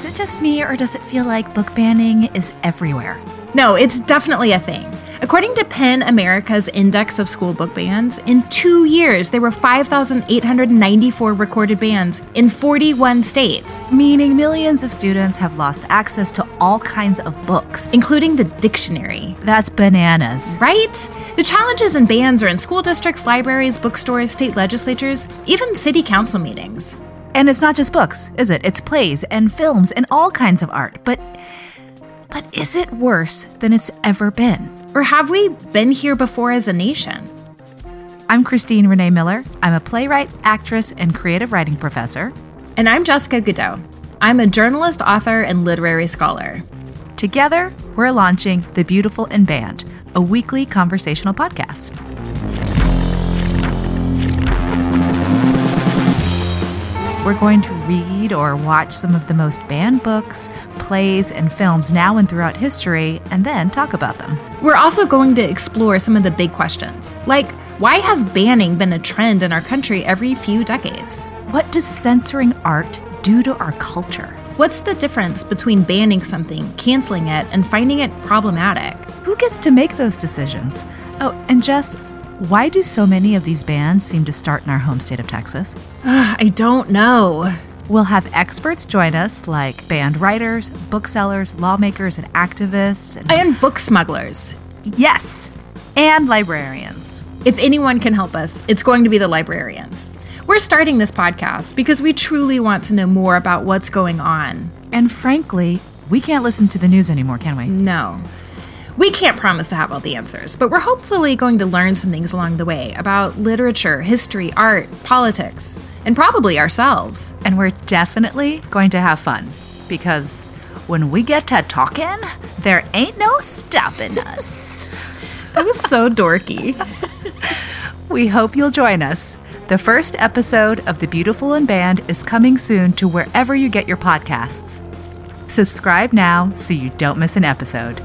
just me, or does it feel like book banning is everywhere? No, it's definitely a thing. According to PEN America's Index of School Book Bans, in two years there were 5,894 recorded bans in 41 states, Meaning millions of students have lost access to all kinds of books. including the dictionary. That's bananas. Right? The challenges and bans are in school districts, libraries, bookstores, state legislatures, even city council meetings. And it's not just books, is it? It's plays and films and all kinds of art. But but is it worse than it's ever been? Or have we been here before as a nation? I'm Christine Renee Miller. I'm a playwright, actress, and creative writing professor. And I'm Jessica Goudeau. I'm a journalist, author, and literary scholar. Together, we're launching The Beautiful and Banned, a weekly conversational podcast. We're going to read or watch some of the most banned books, plays, and films now and throughout history, and then talk about them. We're also going to explore some of the big questions, like why has banning been a trend in our country every few decades? What does censoring art do to our culture? What's the difference between banning something, canceling it, and finding it problematic? Who gets to make those decisions? Oh, and Jess, why do so many of these bans seem to start in our home state of Texas? Ugh, I don't know. We'll have experts join us, like banned writers, booksellers, lawmakers, and activists. And And book smugglers. yes, and librarians. If anyone can help us, it's going to be the librarians. We're starting this podcast because we truly want to know more about what's going on. And frankly, we can't listen to the news anymore, can we? No. We can't promise to have all the answers, but we're hopefully going to learn some things along the way about literature, history, art, politics, and probably ourselves. And we're definitely going to have fun because when we get to talking, there ain't no stopping us. That was so dorky. We hope you'll join us. The first episode of The Beautiful and Banned is coming soon to wherever you get your podcasts. Subscribe now so you don't miss an episode.